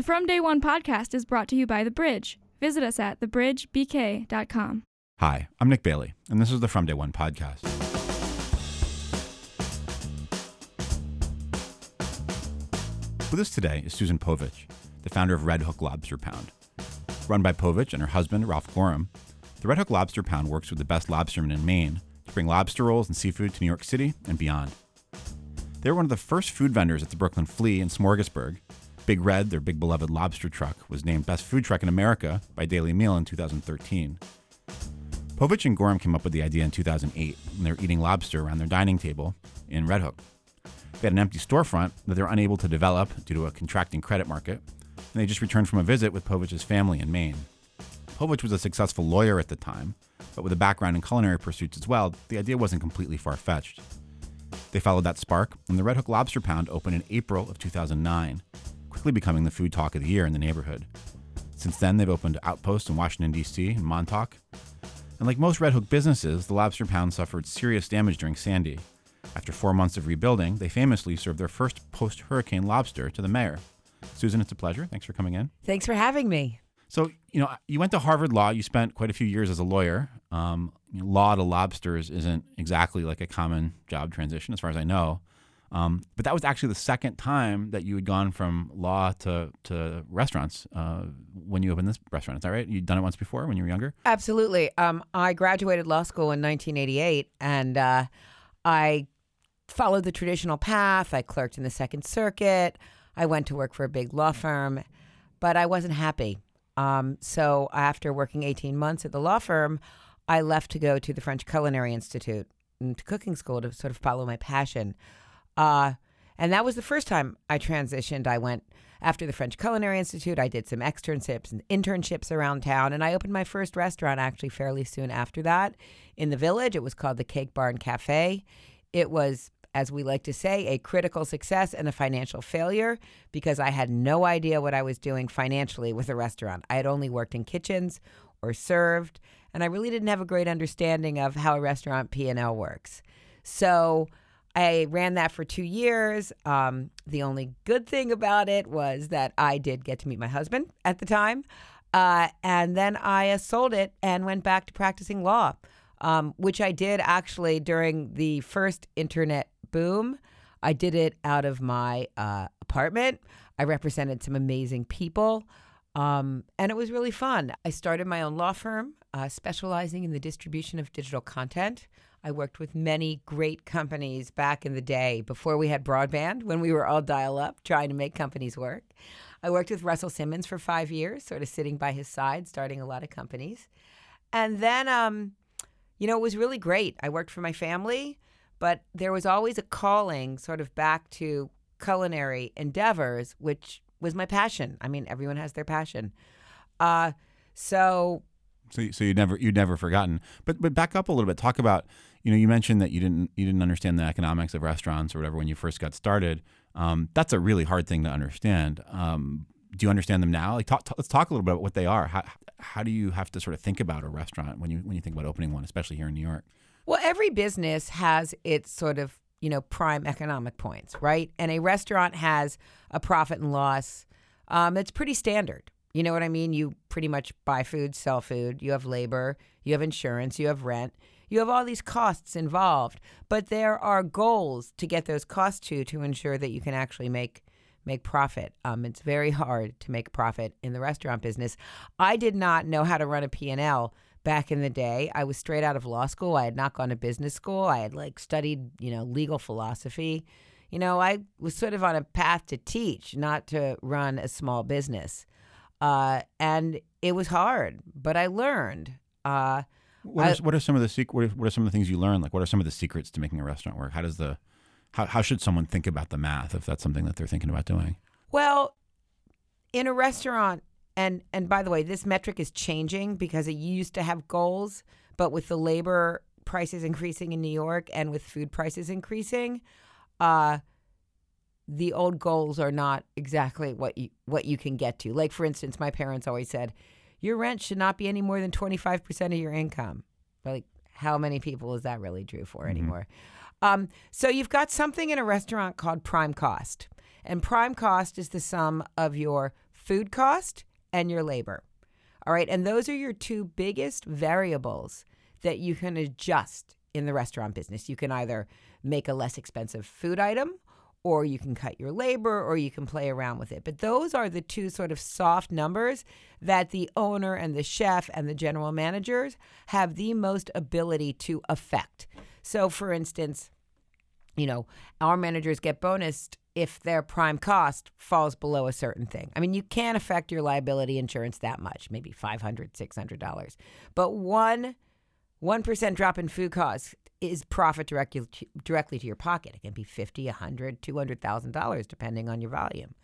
The From Day One podcast is brought to you by The Bridge. Visit us at thebridgebk.com. Hi, I'm Nick Bailey, and this is the From Day One podcast. With us today is Susan Povich, the founder of Red Hook Lobster Pound. Run by Povich and her husband, Ralph Gorham, the Red Hook Lobster Pound works with the best lobstermen in Maine to bring lobster rolls and seafood to New York City and beyond. They were one of the first food vendors at the Brooklyn Flea in Smorgasburg. Big Red, their big beloved lobster truck, was named Best Food Truck in America by Daily Meal in 2013. Povich and Gorham came up with the idea in 2008 when they were eating lobster around their dining table in Red Hook. They had an empty storefront that they were unable to develop due to a contracting credit market, and they just returned from a visit with Povich's family in Maine. Povich was a successful lawyer at the time, but with a background in culinary pursuits as well, the idea wasn't completely far fetched. They followed that spark, and the Red Hook Lobster Pound opened in April of 2009, quickly becoming the food talk of the year in the neighborhood. Since then, they've opened outposts in Washington, D.C. and Montauk. And like most Red Hook businesses, the Lobster Pound suffered serious damage during Sandy. After four months of rebuilding, they famously served their first post hurricane lobster to the mayor. Susan, it's a pleasure. Thanks for coming in. Thanks for having me. So, you know, you went to Harvard Law. You spent quite a few years as a lawyer. Um, law to lobsters isn't exactly like a common job transition, as far as I know. Um, but that was actually the second time that you had gone from law to, to restaurants uh, when you opened this restaurant. Is that right? You'd done it once before when you were younger? Absolutely. Um, I graduated law school in 1988 and uh, I followed the traditional path. I clerked in the Second Circuit. I went to work for a big law firm, but I wasn't happy. Um, so after working 18 months at the law firm, I left to go to the French Culinary Institute and to cooking school to sort of follow my passion. Uh, and that was the first time I transitioned. I went after the French Culinary Institute. I did some externships and internships around town, and I opened my first restaurant actually fairly soon after that in the village. It was called the Cake Barn Cafe. It was, as we like to say, a critical success and a financial failure because I had no idea what I was doing financially with a restaurant. I had only worked in kitchens or served, and I really didn't have a great understanding of how a restaurant P&L works. So I ran that for two years. Um, the only good thing about it was that I did get to meet my husband at the time. Uh, and then I sold it and went back to practicing law, um, which I did actually during the first internet boom. I did it out of my uh, apartment. I represented some amazing people. Um, and it was really fun. I started my own law firm, uh, specializing in the distribution of digital content. I worked with many great companies back in the day before we had broadband, when we were all dial up trying to make companies work. I worked with Russell Simmons for five years, sort of sitting by his side, starting a lot of companies. And then, um, you know, it was really great. I worked for my family, but there was always a calling sort of back to culinary endeavors, which was my passion. I mean, everyone has their passion. Uh, so so, so you never you'd never forgotten. But but back up a little bit. Talk about you know you mentioned that you didn't you didn't understand the economics of restaurants or whatever when you first got started. Um, that's a really hard thing to understand. Um, do you understand them now? Like, talk, let's talk a little bit about what they are. How how do you have to sort of think about a restaurant when you when you think about opening one, especially here in New York? Well, every business has its sort of you know prime economic points, right? And a restaurant has a profit and loss. Um, it's pretty standard. You know what I mean? You pretty much buy food, sell food, you have labor, you have insurance, you have rent. You have all these costs involved, but there are goals to get those costs to to ensure that you can actually make make profit. Um, it's very hard to make profit in the restaurant business. I did not know how to run a P&L back in the day. I was straight out of law school. I had not gone to business school. I had like studied, you know, legal philosophy. You know, I was sort of on a path to teach, not to run a small business. Uh, and it was hard, but I learned. Uh, what, are, what are some of the sec- what, are, what are some of the things you learned? Like, what are some of the secrets to making a restaurant work? How does the how, how should someone think about the math if that's something that they're thinking about doing? Well, in a restaurant, and and by the way, this metric is changing because it used to have goals, but with the labor prices increasing in New York and with food prices increasing, uh, the old goals are not exactly what you what you can get to. Like for instance, my parents always said, your rent should not be any more than 25% of your income. Like how many people is that really true for mm-hmm. anymore? Um, so you've got something in a restaurant called prime cost. And prime cost is the sum of your food cost and your labor. All right. And those are your two biggest variables that you can adjust in the restaurant business. You can either make a less expensive food item or you can cut your labor or you can play around with it. But those are the two sort of soft numbers that the owner and the chef and the general managers have the most ability to affect. So, for instance, you know, our managers get bonused if their prime cost falls below a certain thing. I mean, you can't affect your liability insurance that much, maybe $500, $600. But one 1% drop in food costs is profit directly to, directly to your pocket. It can be 50, 100, 200,000 dollars depending on your volume.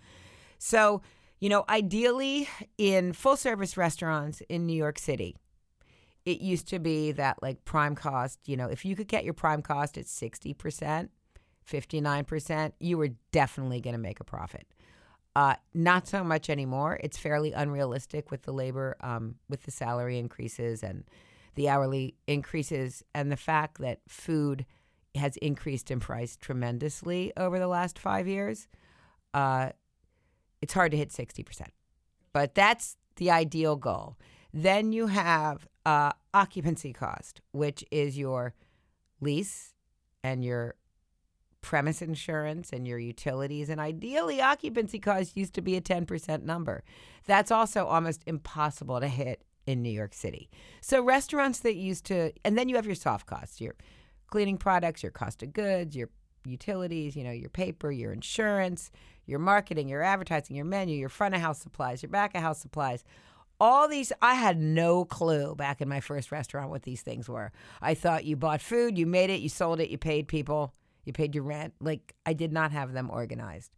So, you know, ideally in full service restaurants in New York City, it used to be that like prime cost, you know, if you could get your prime cost at 60%, 59%, you were definitely going to make a profit. Uh, not so much anymore. It's fairly unrealistic with the labor, um, with the salary increases and the hourly increases and the fact that food has increased in price tremendously over the last five years, uh, it's hard to hit 60%. But that's the ideal goal. Then you have uh, occupancy cost, which is your lease and your premise insurance and your utilities. And ideally, occupancy cost used to be a 10% number. That's also almost impossible to hit in New York City. So restaurants that used to, and then you have your soft costs, your cleaning products, your cost of goods, your utilities, you know, your paper, your insurance, your marketing, your advertising, your menu, your front of house supplies, your back of house supplies. All these, I had no clue back in my first restaurant what these things were. I thought you bought food, you made it, you sold it, you paid people, you paid your rent. Like, I did not have them organized.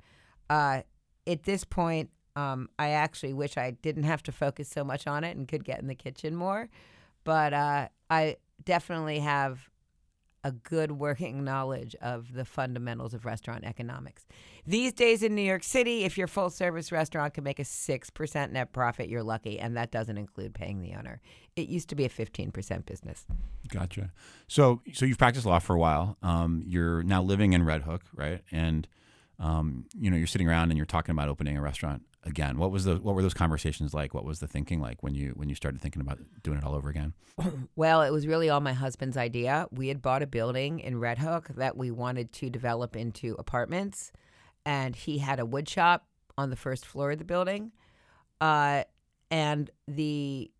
Uh, at this point, um, I actually wish I didn't have to focus so much on it and could get in the kitchen more. But uh, I definitely have a good working knowledge of the fundamentals of restaurant economics. These days in New York City, if your full service restaurant can make a 6% net profit, you're lucky. And that doesn't include paying the owner. It used to be a 15% business. Gotcha. So, so you've practiced law for a while. Um, you're now living in Red Hook, right? And um, you know, you're sitting around and you're talking about opening a restaurant again. What was the what were those conversations like? What was the thinking like when you when you started thinking about doing it all over again? Well, it was really all my husband's idea. We had bought a building in Red Hook that we wanted to develop into apartments, and he had a wood shop on the first floor of the building, uh, and the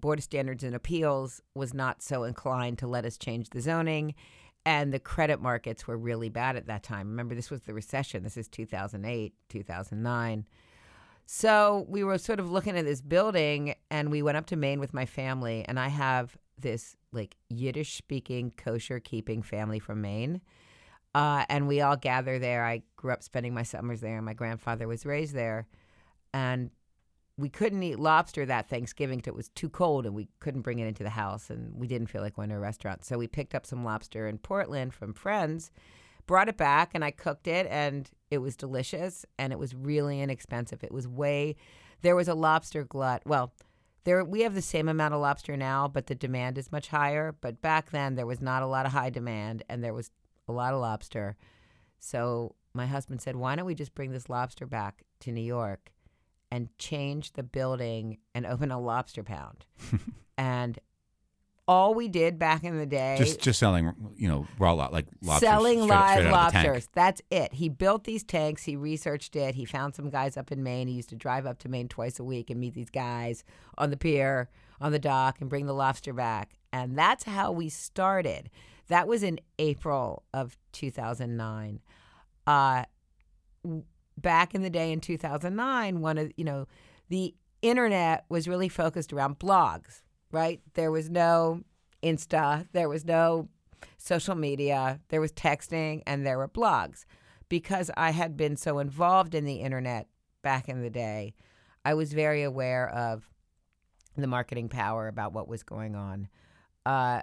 Board of Standards and Appeals was not so inclined to let us change the zoning. And the credit markets were really bad at that time. Remember, this was the recession. This is 2008, 2009. So we were sort of looking at this building, and we went up to Maine with my family. And I have this like Yiddish speaking, kosher keeping family from Maine. Uh, and we all gather there. I grew up spending my summers there. My grandfather was raised there. And we couldn't eat lobster that Thanksgiving because it was too cold and we couldn't bring it into the house. And we didn't feel like going to a restaurant. So we picked up some lobster in Portland from friends brought it back and I cooked it and it was delicious and it was really inexpensive. It was way there was a lobster glut. Well, there we have the same amount of lobster now, but the demand is much higher. But back then there was not a lot of high demand and there was a lot of lobster. So my husband said, "Why don't we just bring this lobster back to New York and change the building and open a lobster pound?" and all we did back in the day just just selling you know raw lot like lobsters selling straight, live straight lobsters. That's it. He built these tanks. He researched it. He found some guys up in maine. He used to drive up to maine twice a week and meet these guys on the pier on the dock and bring the lobster back. And that's how we started. That was in april of 2009 uh, back in the day in 2009 one of you know the internet was really focused around blogs right? There was no Insta, there was no social media, there was texting, and there were blogs. Because I had been so involved in the internet back in the day, I was very aware of the marketing power about what was going on. Uh,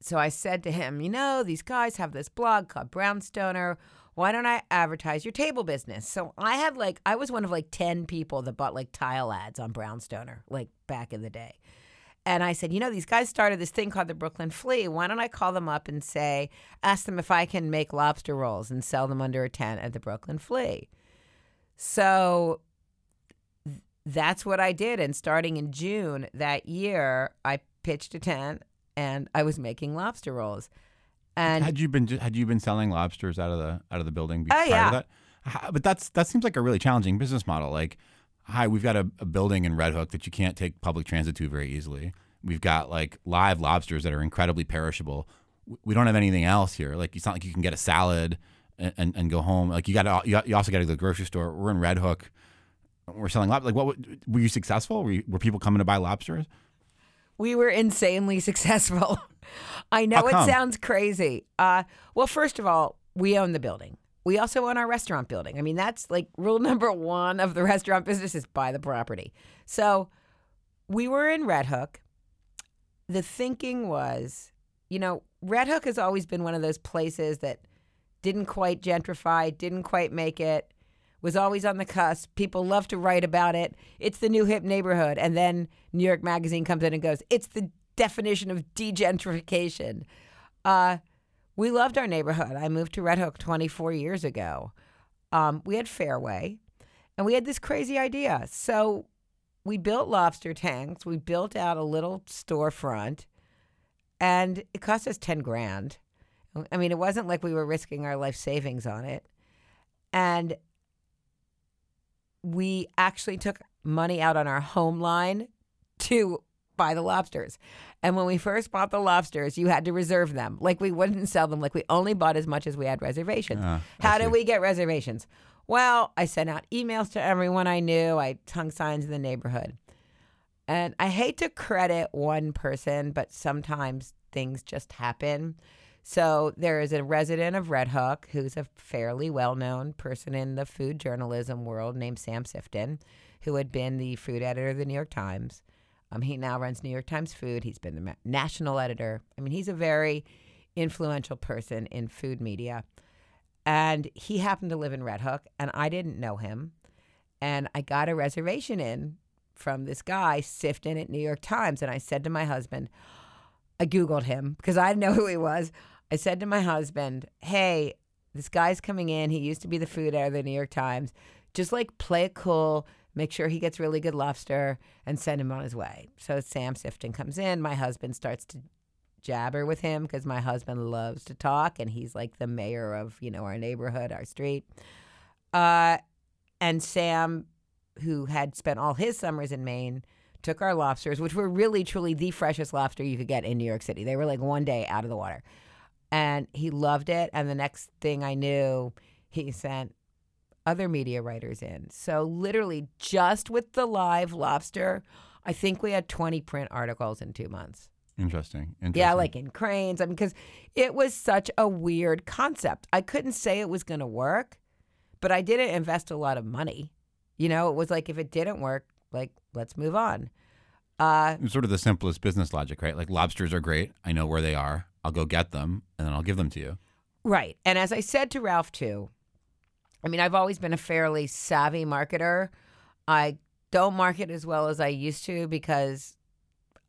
so I said to him, You know, these guys have this blog called Brownstoner. Why don't I advertise your table business? So I had like, I was one of like 10 people that bought like tile ads on Brownstoner, like back in the day. And I said, you know, these guys started this thing called the Brooklyn Flea. Why don't I call them up and say, ask them if I can make lobster rolls and sell them under a tent at the Brooklyn Flea? So that's what I did. And starting in June that year, I pitched a tent and I was making lobster rolls. And had you been had you been selling lobsters out of the out of the building Oh, prior yeah. to that? How- But that's that seems like a really challenging business model. Like, hi, we've got a, a building in Red Hook that you can't take public transit to very easily. We've got like live lobsters that are incredibly perishable. We don't have anything else here. Like, it's not like you can get a salad and, and, and go home. Like, you got to you, you also got to go to the grocery store. We're in Red Hook. We're selling lobster. Like, what were you successful? Were, you, were people coming to buy lobsters? we were insanely successful. I know it sounds crazy. Uh, well, first of all, we own the building. We also own our restaurant building. I mean, that's like rule number one of the restaurant business is buy the property. So we were in Red Hook. The thinking was, you know, Red Hook has always been one of those places that didn't quite gentrify, didn't quite make it, was always on the cusp. People love to write about it. It's the new hip neighborhood. And then New York Magazine comes in and goes, it's the definition of degentrification. Uh, we loved our neighborhood. I moved to Red Hook 24 years ago. Um, we had Fairway, and we had this crazy idea. So we built lobster tanks. We built out a little storefront, and it cost us 10 grand. I mean, it wasn't like we were risking our life savings on it. And we actually took money out on our home line to buy the lobsters. And when we first bought the lobsters, you had to reserve them. Like we wouldn't sell them. Like we only bought as much as we had reservations. Ah, I How did we get reservations? Well, I sent out emails to everyone I knew. I hung signs in the neighborhood. And I hate to credit one person, but sometimes things just happen. So there is a resident of Red Hook who's a fairly well known person in the food journalism world named Sam Sifton, who had been the food editor of the New York Times. Um, he now runs New York Times Food. He's been the national editor. I mean, he's a very influential person in food media. And he happened to live in Red Hook, and I didn't know him. And I got a reservation in from this guy, Sifton at New York Times. And I said to my husband, I Googled him because I didn't know who he was. I said to my husband, Hey, this guy's coming in. He used to be the food editor of the New York Times. Just like play it cool, make sure he gets really good lobster, and send him on his way. So Sam Sifton comes in. My husband starts to jabber with him because my husband loves to talk and he's like the mayor of, you know, our neighborhood, our street. Uh, and Sam, who had spent all his summers in Maine, took our lobsters, which were really, truly the freshest lobster you could get in New York City. They were like one day out of the water. And he loved it. And the next thing I knew, he sent other media writers in. So, literally, just with the live lobster, I think we had 20 print articles in two months. Interesting. Interesting. Yeah, like in Crain's. I mean, because it was such a weird concept. I couldn't say it was going to work, but I didn't invest a lot of money. You know, it was like if it didn't work, like let's move on. Uh, sort of the simplest business logic, right? Like lobsters are great. I know where they are. I'll go get them and then I'll give them to you. right. And as I said to Ralph too, I mean, I've always been a fairly savvy marketer. I don't market as well as I used to because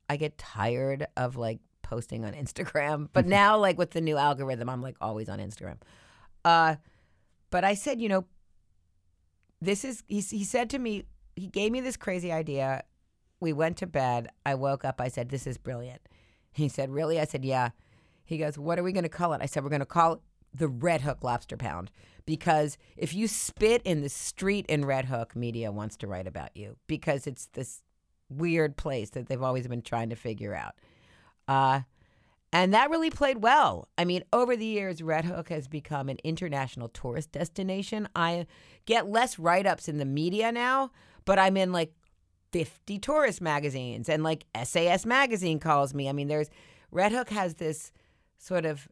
I get tired of like posting on Instagram. But now, like with the new algorithm, I'm like always on Instagram. Uh, but I said, you know, this is, he, he said to me, he gave me this crazy idea. We went to bed. I woke up. I said, this is brilliant. He said, really? I said, yeah. He goes, what are we going to call it? I said, we're going to call it the Red Hook Lobster Pound because if you spit in the street in Red Hook, media wants to write about you because it's this weird place that they've always been trying to figure out. Uh, and that really played well. I mean, over the years, Red Hook has become an international tourist destination. I get less write ups in the media now, but I'm in like 50 tourist magazines and like SAS magazine calls me. I mean, there's Red Hook has this sort of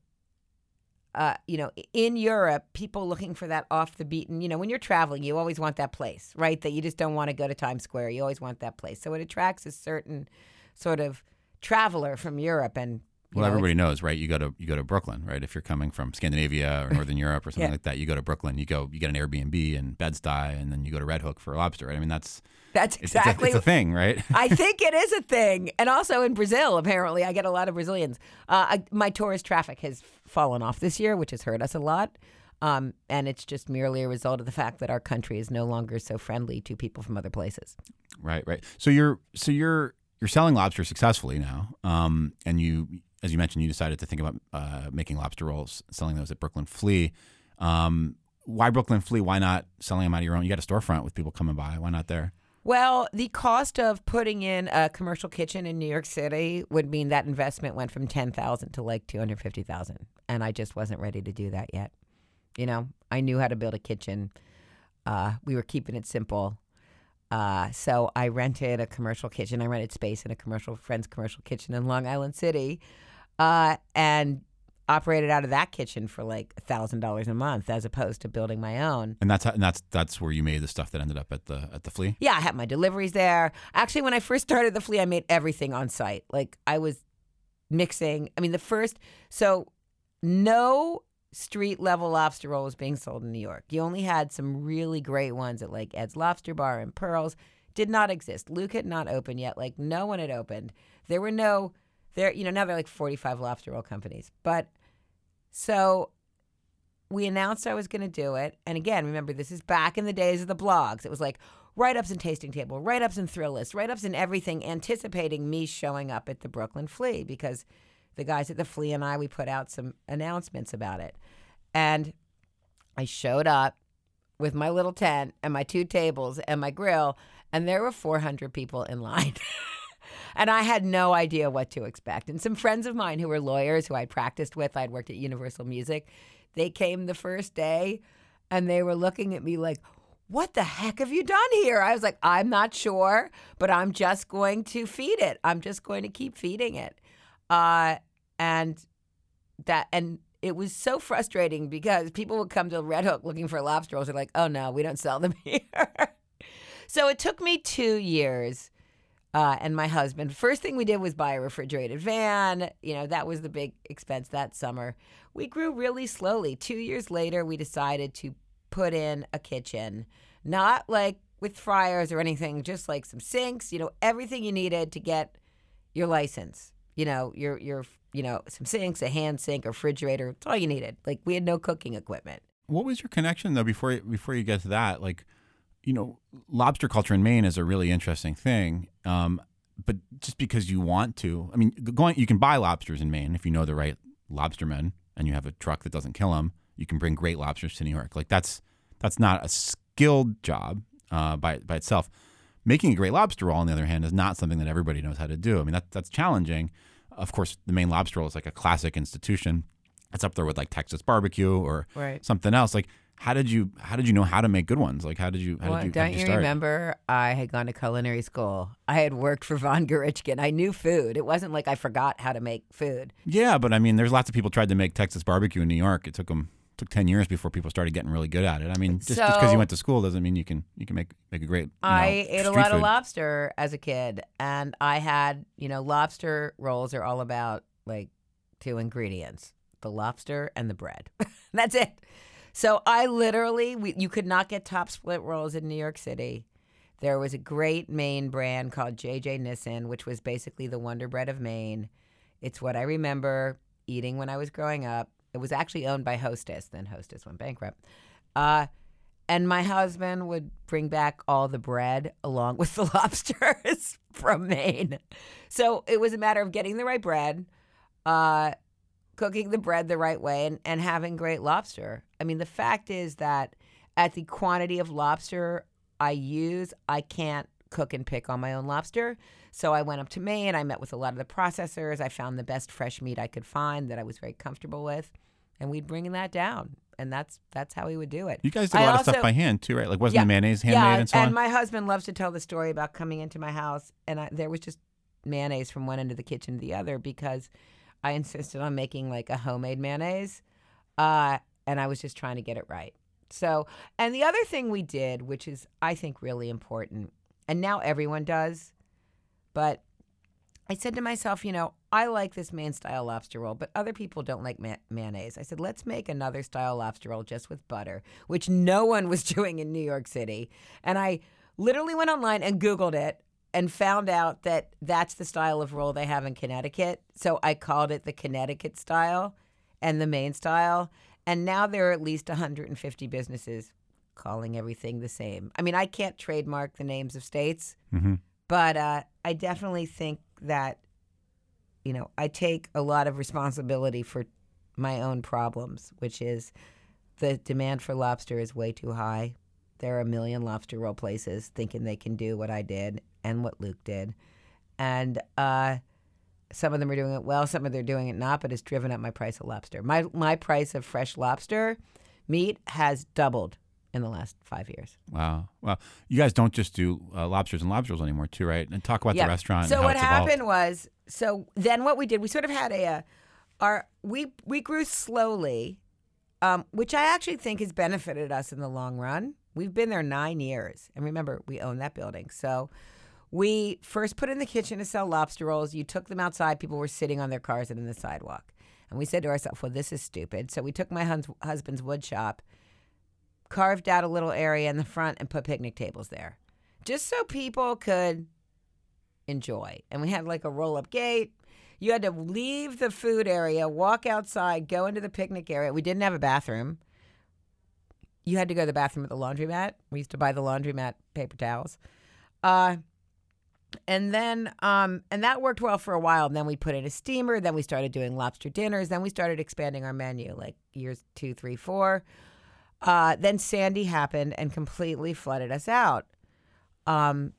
uh, you know, in Europe, people looking for that off the beaten, you know, when you're traveling, you always want that place, right? That you just don't want to go to Times Square. You always want that place. So it attracts a certain sort of traveler from Europe and Well, know, everybody knows, right? You go to you go to Brooklyn, right? If you're coming from Scandinavia or Northern Europe or something Yeah. like that, you go to Brooklyn. You go, you get an Airbnb in Bed Stuy, and then you go to Red Hook for lobster. Right? I mean, that's That's it's, it's a- exactly it's a, thing, right? I think it is a thing. And also in Brazil, apparently, I get a lot of Brazilians. Uh, I, my tourist traffic has fallen off this year, which has hurt us a lot. Um, and it's just merely a result of the fact that our country is no longer so friendly to people from other places. Right, right. So you're so you're you're selling lobster successfully now, um, and you, as you mentioned, you decided to think about uh, making lobster rolls, selling those at Brooklyn Flea. Um, why Brooklyn Flea? Why not selling them out of your own? You got a storefront with people coming by. Why not there? Well, the cost of putting in a commercial kitchen in New York City would mean that investment went from ten thousand to like two hundred fifty thousand, and I just wasn't ready to do that yet. You know, I knew how to build a kitchen. Uh, we were keeping it simple. Uh, so I rented a commercial kitchen. I rented space in a commercial friend's commercial kitchen in Long Island City, uh, and operated out of that kitchen for like a thousand dollars a month, as opposed to building my own. And that's how, and that's that's where you made the stuff that ended up at the at the flea. Yeah, I had my deliveries there. Actually, when I first started the flea, I made everything on site. Like I was mixing. I mean, the first so no street level lobster roll was being sold in New York. You only had some really great ones at like Ed's Lobster Bar and Pearls. Did not exist. Luke had not opened yet. Like no one had opened. There were no there. You know now there are like forty five lobster roll companies. But so we announced I was going to do it. And again, remember this is back in the days of the blogs. It was like write ups and tasting table, write ups and thrill lists, write ups and everything, anticipating me showing up at the Brooklyn Flea because the guys at the Flea and I, we put out some announcements about it. And I showed up with my little tent and my two tables and my grill, and there were 400 people in line. and I had no idea what to expect. And some friends of mine who were lawyers who I'd practiced with, I'd worked at Universal Music, they came the first day and they were looking at me like, what the heck have you done here? I was like, I'm not sure, but I'm just going to feed it. I'm just going to keep feeding it. Uh, and that, and it was so frustrating because people would come to Red Hook looking for lobster rolls. They're like, oh no, we don't sell them here. so it took me two years. Uh, and my husband, first thing we did was buy a refrigerated van. You know, that was the big expense that summer. We grew really slowly. Two years later, we decided to put in a kitchen, not like with fryers or anything, just like some sinks, you know, everything you needed to get your license. You know, your your you know, some sinks, a hand sink, a refrigerator. That's all you needed. Like we had no cooking equipment. What was your connection though before before you get to that? Like, you know, lobster culture in Maine is a really interesting thing. Um, but just because you want to, I mean, going you can buy lobsters in Maine if you know the right lobstermen and you have a truck that doesn't kill them. You can bring great lobsters to New York. Like that's that's not a skilled job uh, by by itself. Making a great lobster roll, on the other hand, is not something that everybody knows how to do. I mean, that that's challenging. Of course, the Maine lobster roll is like a classic institution. It's up there with like Texas barbecue or Right. something else. Like, how did you how did you know how to make good ones? Like, how did you how Well, did you, don't you, you remember? I had gone to culinary school. I had worked for Vongerichten. I knew food. It wasn't like I forgot how to make food. Yeah, but I mean, there's lots of people tried to make Texas barbecue in New York. It took them took ten years before people started getting really good at it. I mean, just because So- you went to school doesn't mean you can you can make make a great. You I ate a lot of lobster as a kid, and I had, you know, lobster rolls are all about like two ingredients the lobster and the bread. That's it. So I literally, we, you could not get top split rolls in New York City. There was a great Maine brand called JJ Nissen, which was basically the Wonder Bread of Maine. It's what I remember eating when I was growing up. It was actually owned by Hostess, then Hostess went bankrupt. Uh, and my husband would bring back all the bread along with the lobsters from Maine. So it was a matter of getting the right bread, uh, cooking the bread the right way, and, and having great lobster. I mean, the fact is that at the quantity of lobster I use, I can't cook and pick on my own lobster. So I went up to Maine. I met with a lot of the processors. I found the best fresh meat I could find that I was very comfortable with, and we'd bring that down. And that's that's how we would do it. You guys did a I lot of also- stuff by hand too, right? Like wasn't Yeah. the mayonnaise handmade yeah, and so on? And my husband loves to tell the story about coming into my house, and I, there was just mayonnaise from one end of the kitchen to the other because I insisted on making like a homemade mayonnaise, uh, and I was just trying to get it right. So, and the other thing we did, which is I think really important, and now everyone does, but I said to myself, you know, I like this Maine style lobster roll, but other people don't like ma- mayonnaise. I said, let's make another style lobster roll just with butter, which no one was doing in New York City. And I literally went online and Googled it and found out that that's the style of roll they have in Connecticut. So I called it the Connecticut style and the Maine style. And now there are at least 150 businesses calling everything the same. I mean, I can't trademark the names of states, Mm-hmm. but uh, I definitely think that, you know, I take a lot of responsibility for my own problems, which is the demand for lobster is way too high. There are a million lobster roll places thinking they can do what I did and what Luke did. And uh, some of them are doing it well, some of them are doing it not, but it's driven up my price of lobster. My, my price of fresh lobster meat has doubled in the last five years. Wow. Well, you guys don't just do uh, lobsters and lobster rolls anymore, too, right? And talk about Yeah. the restaurant. So what evolved. happened was, so then what we did, we sort of had a, uh, our we we grew slowly, um, which I actually think has benefited us in the long run. We've been there nine years, and remember, we own that building. So we first put in the kitchen to sell lobster rolls. You took them outside; people were sitting on their cars and in the sidewalk. And we said to ourselves, "Well, this is stupid." So we took my hus- husband's wood shop, carved out a little area in the front, and put picnic tables there, just so people could enjoy. And we had like a roll up gate. You had to leave the food area, walk outside, go into the picnic area. We didn't have a bathroom. You had to go to the bathroom at the laundromat. We used to buy the laundromat paper towels. Uh, and then, um, and that worked well for a while. And then we put in a steamer. Then we started doing lobster dinners. Then we started expanding our menu, like years two, three, four. Uh, then Sandy happened and completely flooded us out. Um,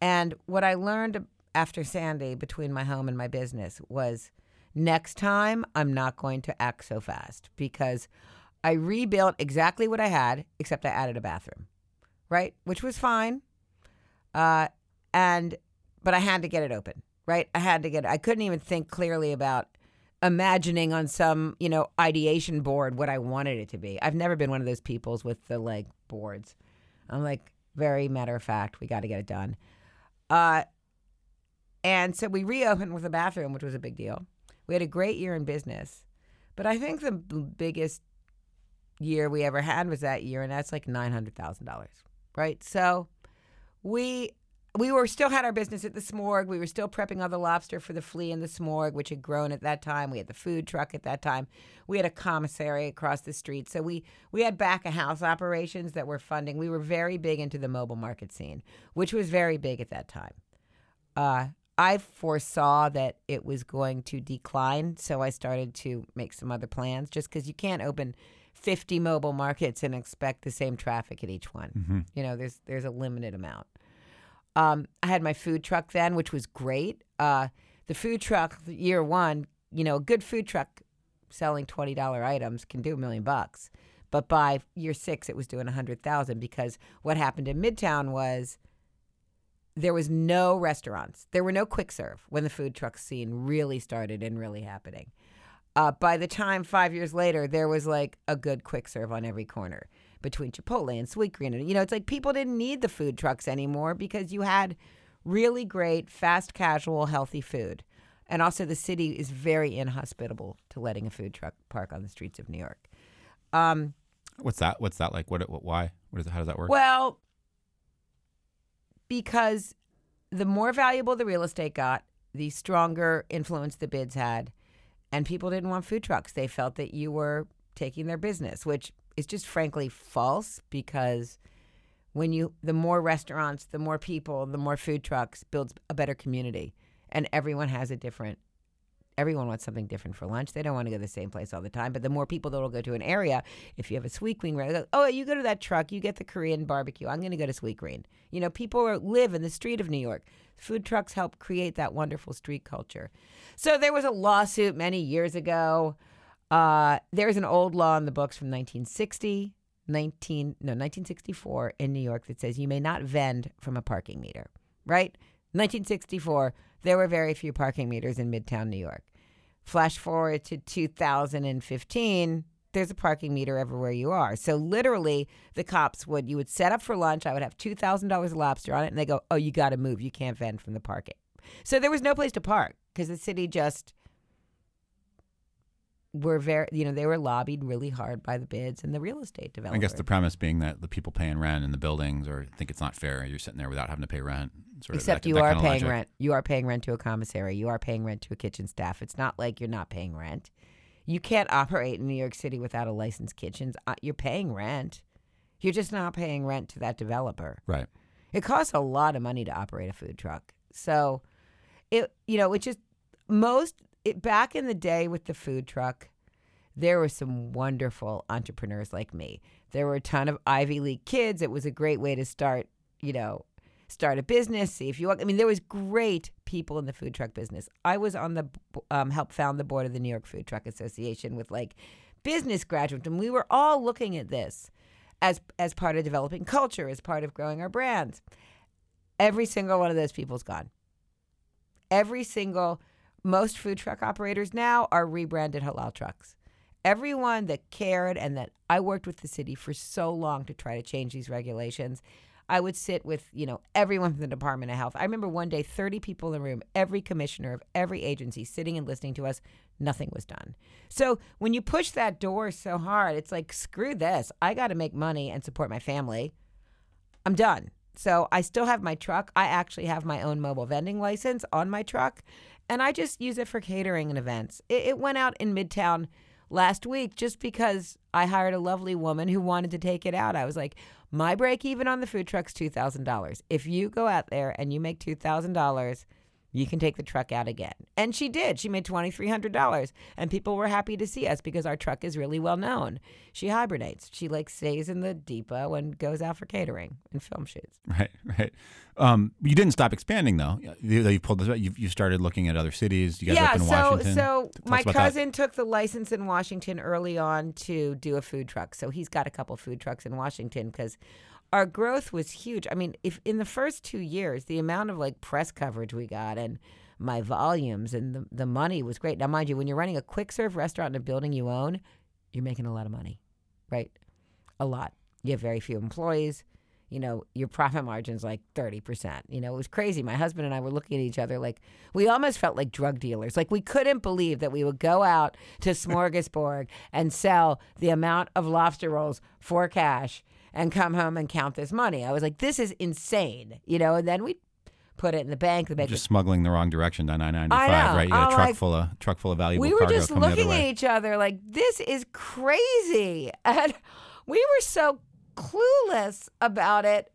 and what I learned after Sandy between my home and my business was next time I'm not going to act so fast because I rebuilt exactly what I had, except I added a bathroom, right? Which was fine. Uh, and, but I had to get it open, right? I had to get, it. I couldn't even think clearly about imagining on some, you know, ideation board what I wanted it to be. I've never been one of those peoples with the like boards. I'm like, very matter of fact, we got to get it done. Uh, and so we reopened with a bathroom, which was a big deal. We had a great year in business. But I think the biggest year we ever had was that year, and that's like $900,000, right? So we. We were still had our business at the Smorg. We were still prepping all the lobster for the flea and the Smorg, which had grown at that time. We had the food truck at that time. We had a commissary across the street. So we we had back of house operations that were funding. We were very big into the mobile market scene, which was very big at that time uh, I foresaw that it was going to decline, so I started to make some other plans. Just because you can't open fifty mobile markets and expect the same traffic at each one, Mm-hmm. you know, there's there's a limited amount. Um, I had my food truck then, which was great. Uh, the food truck year one, you know, a good food truck selling twenty dollar items can do a million bucks, but by year six, it was doing a hundred thousand because what happened in Midtown was there was no restaurants. There were no quick serve when the food truck scene really started and really happening. Uh, by the time five years later, there was like a good quick serve on every corner between Chipotle and Sweetgreen. And, you know, it's like people didn't need the food trucks anymore because you had really great, fast, casual, healthy food. And also, the city is very inhospitable to letting a food truck park on the streets of New York. Um, What's that? What's that like? What? what why? What is? How does that work? Well, because the more valuable the real estate got, the stronger influence the bids had. And people didn't want food trucks. They felt that you were taking their business, which is just frankly false because when you the more restaurants, the more people, the more food trucks builds a better community. And everyone has a different everyone wants something different for lunch. They don't want to go to the same place all the time. But the more people that will go to an area, if you have a Sweetgreen, right? Oh, you go to that truck, you get the Korean barbecue. I'm going to go to Sweetgreen. You know, people are, live in the street of New York. Food trucks help create that wonderful street culture. So there was a lawsuit many years ago. Uh, there's an old law in the books from 1960, 19 no 1964 in New York that says you may not vend from a parking meter. Right? 1964, there were very few parking meters in Midtown New York. Flash forward to 2015, there's a parking meter everywhere you are. So literally, the cops would you would set up for lunch. I would have two thousand dollars lobster on it, and they go, "Oh, you got to move. You can't vend from the parking." So there was no place to park because the city just were very, you know, they were lobbied really hard by the bids and the real estate developers. I guess the premise being that the people paying rent in the buildings or think it's not fair. You're sitting there without having to pay rent. Sort of Except that, you that are paying rent. You are paying rent to a commissary. You are paying rent to a kitchen staff. It's not like you're not paying rent. You can't operate in New York City without a licensed kitchen. Uh, You're paying rent. You're just not paying rent to that developer. Right. It costs a lot of money to operate a food truck. So, it you know, it just most it, back in the day with the food truck, there were some wonderful entrepreneurs like me. There were a ton of Ivy League kids. It was a great way to start, you know, start a business. See if you. Want. I mean, there was great people in the food truck business. I was on the um, help found the board of the New York Food Truck Association with like business graduates, and we were all looking at this as as part of developing culture, as part of growing our brands. Every single one of those people's gone. Every single most food truck operators now are rebranded halal trucks. Everyone that cared and that I worked with the city for so long to try to change these regulations. I would sit with, you know, everyone from the Department of Health. I remember one day 30 people in the room, every commissioner of every agency sitting and listening to us. Nothing was done. So when you push that door so hard, it's like, screw this. I got to make money and support my family. I'm done. So I still have my truck. I actually have my own mobile vending license on my truck, and I just use it for catering and events. It, it went out in Midtown last week just because I hired a lovely woman who wanted to take it out. I was like, my break even on the food truck's $2,000. If you go out there and you make $2,000, you can take the truck out again. And she did. She made $2,300. And people were happy to see us because our truck is really well known. She hibernates. She like stays in the depot and goes out for catering and film shoots. Right, right. Um, you didn't stop expanding though. You, you pulled this. You, you started looking at other cities. You guys yeah, up in so Washington. so Tell my about that. cousin took the license in Washington early on to do a food truck. So he's got a couple food trucks in Washington because our growth was huge. I mean, if in the first two years, the amount of like press coverage we got and my volumes and the, the money was great. Now, mind you, when you're running a quick serve restaurant in a building you own, you're making a lot of money, right? A lot. You have very few employees. You know, your profit margin's like 30%. You know, it was crazy. My husband and I were looking at each other like we almost felt like drug dealers. Like we couldn't believe that we would go out to Smorgasburg and sell the amount of lobster rolls for cash and come home and count this money. I was like, this is insane. You know, and then we put it in the bank. The bank just smuggling the wrong direction down I ninety five, right? You got I'm a oh, truck like- full of truck full of valuable we were cargo just coming the other looking at each other like this is crazy and we were so clueless about it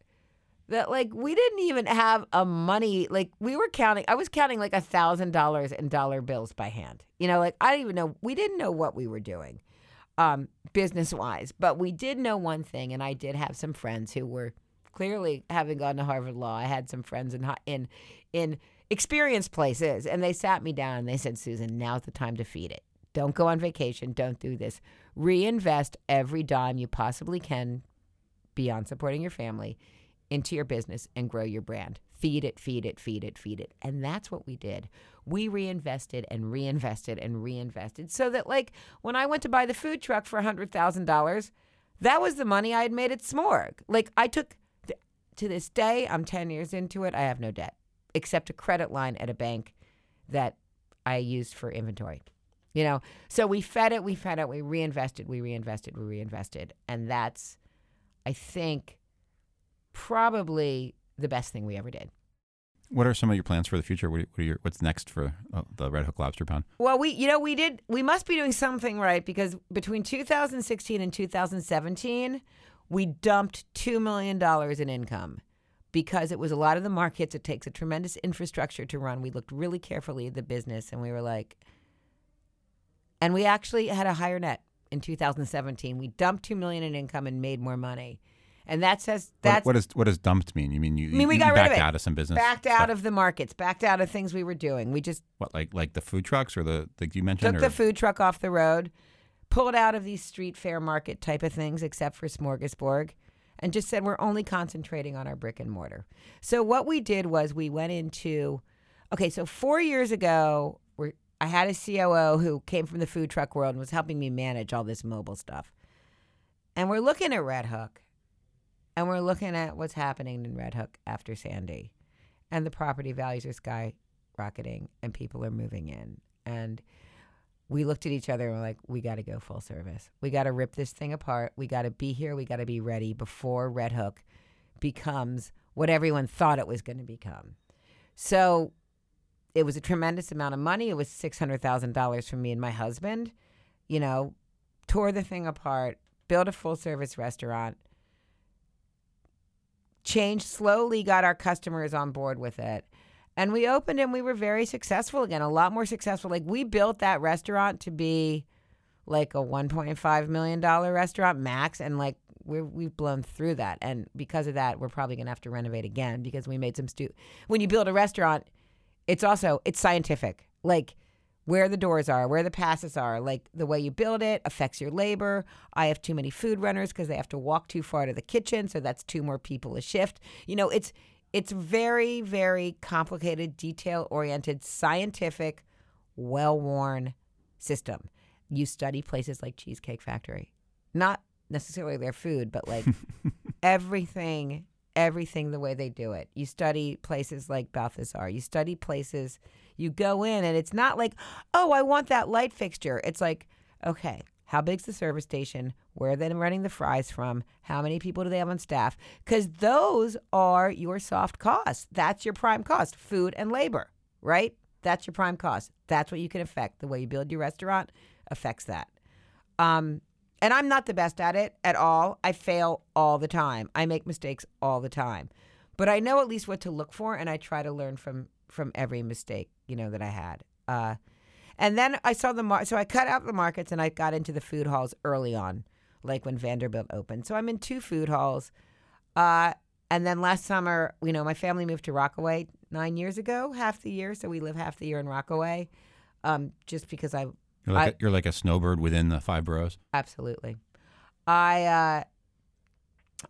that like we didn't even have a money like we were counting i was counting like a thousand dollars in dollar bills by hand you know like i didn't even know we didn't know what we were doing um business wise but we did know one thing and i did have some friends who were clearly having gone to harvard law i had some friends in in in experienced places and they sat me down and they said susan now's the time to feed it don't go on vacation don't do this reinvest every dime you possibly can beyond supporting your family into your business and grow your brand. Feed it, feed it, feed it, feed it. And that's what we did. We reinvested and reinvested and reinvested so that, like, when I went to buy the food truck for $100,000, that was the money I had made at Smorg. Like, I took, th- to this day, I'm 10 years into it, I have no debt except a credit line at a bank that I used for inventory. You know, so we fed it, we fed it, we reinvested, we reinvested, we reinvested. And that's, I think, probably the best thing we ever did. What are some of your plans for the future? What are, your, what's next for uh, the Red Hook Lobster Pound? Well, we, you know, we did, we must be doing something right because between 2016 and 2017, we dumped $2 million in income because it was a lot of the markets. It takes a tremendous infrastructure to run. We looked really carefully at the business and we were like, and we actually had a higher net in 2017. We dumped 2 million in income and made more money. And that says What, that's what does what does dumped mean? You mean you, I mean, we you got rid of backed it. out of some business? backed out stuff? of the markets, backed out of things we were doing. We just what like like the food trucks or the like you mentioned took or the food truck off the road, pulled out of these street fair market type of things, except for Smorgasburg, and just said we're only concentrating on our brick and mortar. So what we did was we went into, okay, so four years ago, we I had a COO who came from the food truck world and was helping me manage all this mobile stuff. And we're looking at Red Hook, and we're looking at what's happening in Red Hook after Sandy, and the property values are skyrocketing, and people are moving in, and we looked at each other and we're like, we got to go full service. We got to rip this thing apart. We got to be here. We got to be ready before Red Hook becomes what everyone thought it was going to become. So it was a tremendous amount of money. It was $600,000 from me and my husband you know, tore the thing apart, built a full service restaurant, changed slowly, got our customers on board with it. And we opened and we were very successful again, a lot more successful. Like we built that restaurant to be like a $1.5 million restaurant max. And like we're, we've blown through that. And because of that, we're probably going to have to renovate again because we made some stu. When you build a restaurant, it's also, it's scientific. Like where the doors are, where the passes are, like the way you build it affects your labor. I have too many food runners because they have to walk too far to the kitchen, so that's two more people a shift. You know, it's it's very very complicated, detail oriented, scientific, well worn system. You study places like Cheesecake Factory, not necessarily their food, but like everything everything the way they do it. You study places like Balthazar. You study places, you go in, and it's not like, oh, I want that light fixture. It's like, okay, how big's the service station? Where are they running the fries from? How many people do they have on staff? Because those are your soft costs. That's your prime cost food and labor, right? That's your prime cost. That's what you can affect. The way you build your restaurant affects that. Um, and I'm not the best at it at all. I fail all the time. I make mistakes all the time. But I know at least what to look for and I try to learn from from every mistake, you know, that I had. Uh, and then I saw the mar- so I cut out the markets and I got into the food halls early on, like when Vanderbilt opened. So I'm in two food halls. Uh, and then last summer, you know, my family moved to Rockaway nine years ago, half the year. So we live half the year in Rockaway, um, just because I You're like, I- a, you're like a snowbird within the five boroughs. Absolutely. I uh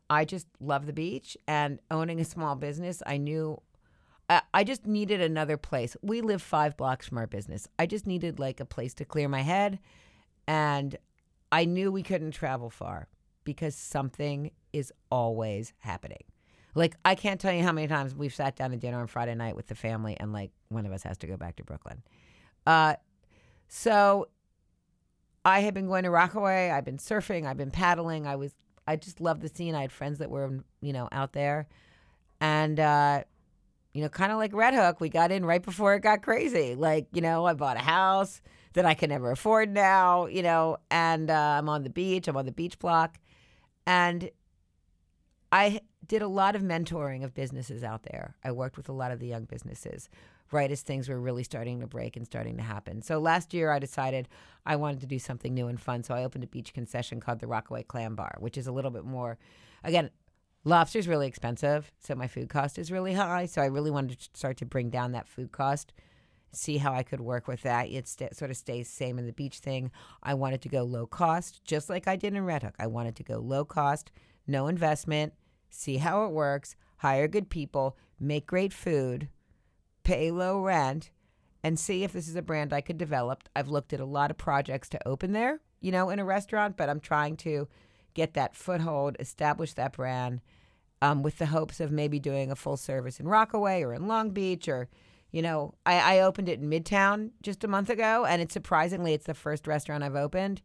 I just love the beach and owning a small business. I knew I, just needed another place. We live 5 blocks from our business. I just needed like a place to clear my head and I knew we couldn't travel far because something is always happening. Like I can't tell you how many times we've sat down to dinner on Friday night with the family and like one of us has to go back to Brooklyn. Uh so I had been going to Rockaway. I've been surfing. I've been paddling. I was. I just loved the scene. I had friends that were, you know, out there, and uh, you know, kind of like Red Hook, we got in right before it got crazy. Like, you know, I bought a house that I can never afford now. You know, and uh, I'm on the beach. I'm on the beach block, and I did a lot of mentoring of businesses out there. I worked with a lot of the young businesses right as things were really starting to break and starting to happen. So last year I decided I wanted to do something new and fun. So I opened a beach concession called the Rockaway Clam Bar, which is a little bit more, again, lobster's really expensive. So my food cost is really high. So I really wanted to start to bring down that food cost. See how I could work with that. It st- sort of stays same in the beach thing. I wanted to go low cost, just like I did in Red Hook. I wanted to go low cost, no investment, see how it works, hire good people, make great food, pay low rent, and see if this is a brand I could develop. I've looked at a lot of projects to open there, you know, in a restaurant, but I'm trying to get that foothold, establish that brand um, with the hopes of maybe doing a full service in Rockaway or in Long Beach or, you know, I, I opened it in Midtown just a month ago, and it's surprisingly, it's the first restaurant I've opened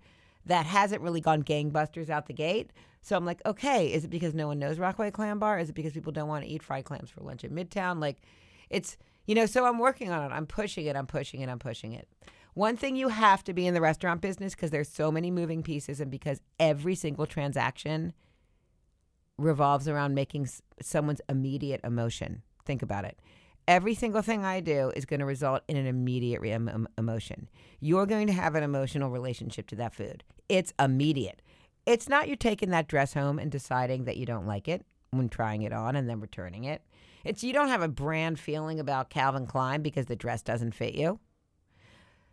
that hasn't really gone gangbusters out the gate. So I'm like, okay, is it because no one knows Rockaway Clam Bar? Is it because people don't want to eat fried clams for lunch at Midtown? Like, it's you know, so I'm working on it. I'm pushing it. I'm pushing it. I'm pushing it. One thing you have to be in the restaurant business because there's so many moving pieces and because every single transaction revolves around making s- someone's immediate emotion. Think about it. Every single thing I do is going to result in an immediate re- em- emotion. You're going to have an emotional relationship to that food. It's immediate. It's not you taking that dress home and deciding that you don't like it when trying it on and then returning it. It's you don't have a brand feeling about Calvin Klein because the dress doesn't fit you.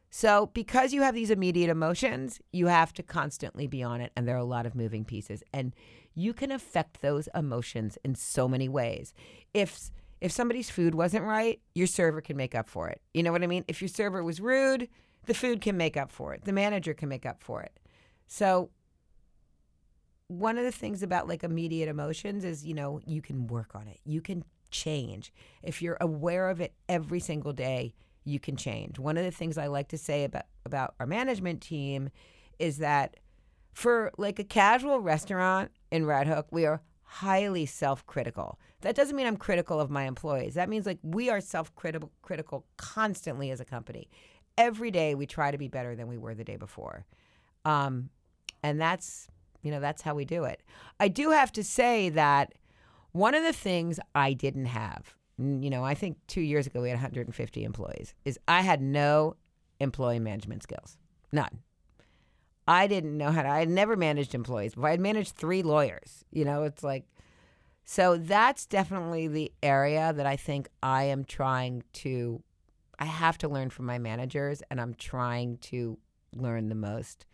So, because you have these immediate emotions, you have to constantly be on it, and there are a lot of moving pieces, and you can affect those emotions in so many ways. If if somebody's food wasn't right, your server can make up for it. You know what I mean? If your server was rude, the food can make up for it. The manager can make up for it. So, one of the things about like immediate emotions is, you know, you can work on it. You can change. If you're aware of it every single day, you can change. One of the things I like to say about about our management team is that for like a casual restaurant in Red Hook, we are highly self-critical. That doesn't mean I'm critical of my employees. That means like we are self-critical critical constantly as a company. Every day we try to be better than we were the day before. Um, and that's, you know, that's how we do it. I do have to say that one of the things I didn't have, you know, I think two years ago we had 150 employees, is I had no employee management skills. None. I didn't know how to, I had never managed employees before. I had managed three lawyers. You know, it's like, so that's definitely the area that I think I am trying to, I have to learn from my managers and I'm trying to learn the most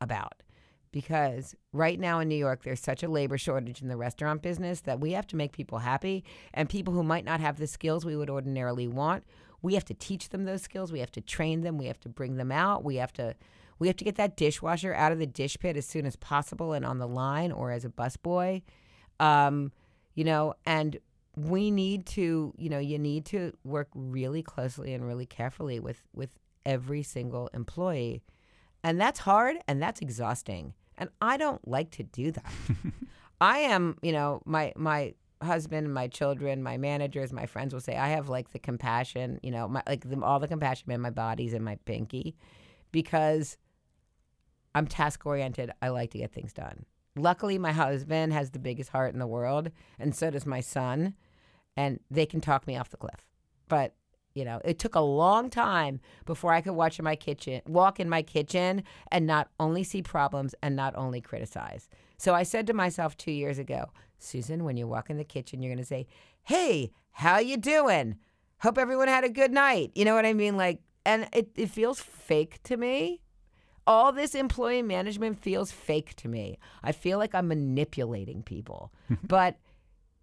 about. Because right now in New York, there's such a labor shortage in the restaurant business that we have to make people happy. And people who might not have the skills we would ordinarily want, we have to teach them those skills. We have to train them. We have to bring them out. We have to we have to get that dishwasher out of the dish pit as soon as possible and on the line or as a busboy. Um, you know, and we need to, you know, you need to work really closely and really carefully with with every single employee. And that's hard and that's exhausting. And I don't like to do that. I am, you know, my my husband, my children, my managers, my friends will say I have like the compassion, you know, my like the, all the compassion in my body's in my pinky because I'm task oriented. I like to get things done. Luckily, my husband has the biggest heart in the world, and so does my son, and they can talk me off the cliff. But you know, it took a long time before I could watch in my kitchen, walk in my kitchen, and not only see problems and not only criticize. So I said to myself two years ago, Susan, when you walk in the kitchen, you're to say, "Hey, how you doing? Hope everyone had a good night." You know what I mean? Like, and it, it feels fake to me all this employee management feels fake to me. I feel like I'm manipulating people, but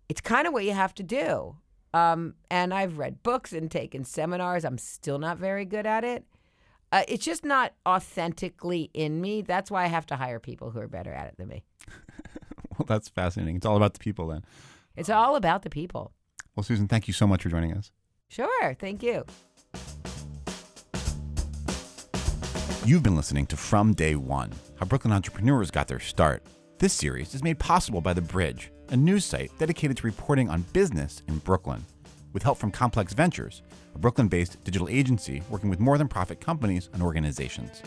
it's kind of what you have to do. Um, and I've read books and taken seminars. I'm still not very good at it. Uh, it's just not authentically in me. That's why I have to hire people who are better at it than me. Well, that's fascinating. It's all about the people then. It's all about the people. Well, Susan, thank you so much for joining us. Sure. Thank you. You've been listening to From Day One How Brooklyn Entrepreneurs Got Their Start. This series is made possible by The Bridge, a news site dedicated to reporting on business in Brooklyn. With help from Complex Ventures, a Brooklyn based digital agency working with more than profit companies and organizations.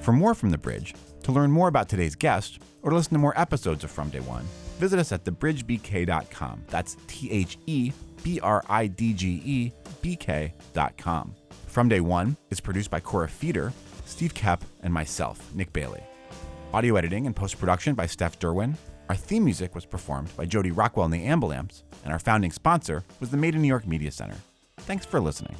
For more from The Bridge, to learn more about today's guest, or to listen to more episodes of From Day One, visit us at thebridgebk.com. That's T H E B R I D G E B K.com. From Day One is produced by Cora Feeder, Steve Kep, and myself, Nick Bailey. Audio editing and post production by Steph Derwin. Our theme music was performed by Jody Rockwell and the Ambulamps, and our founding sponsor was the Made in New York Media Center. Thanks for listening.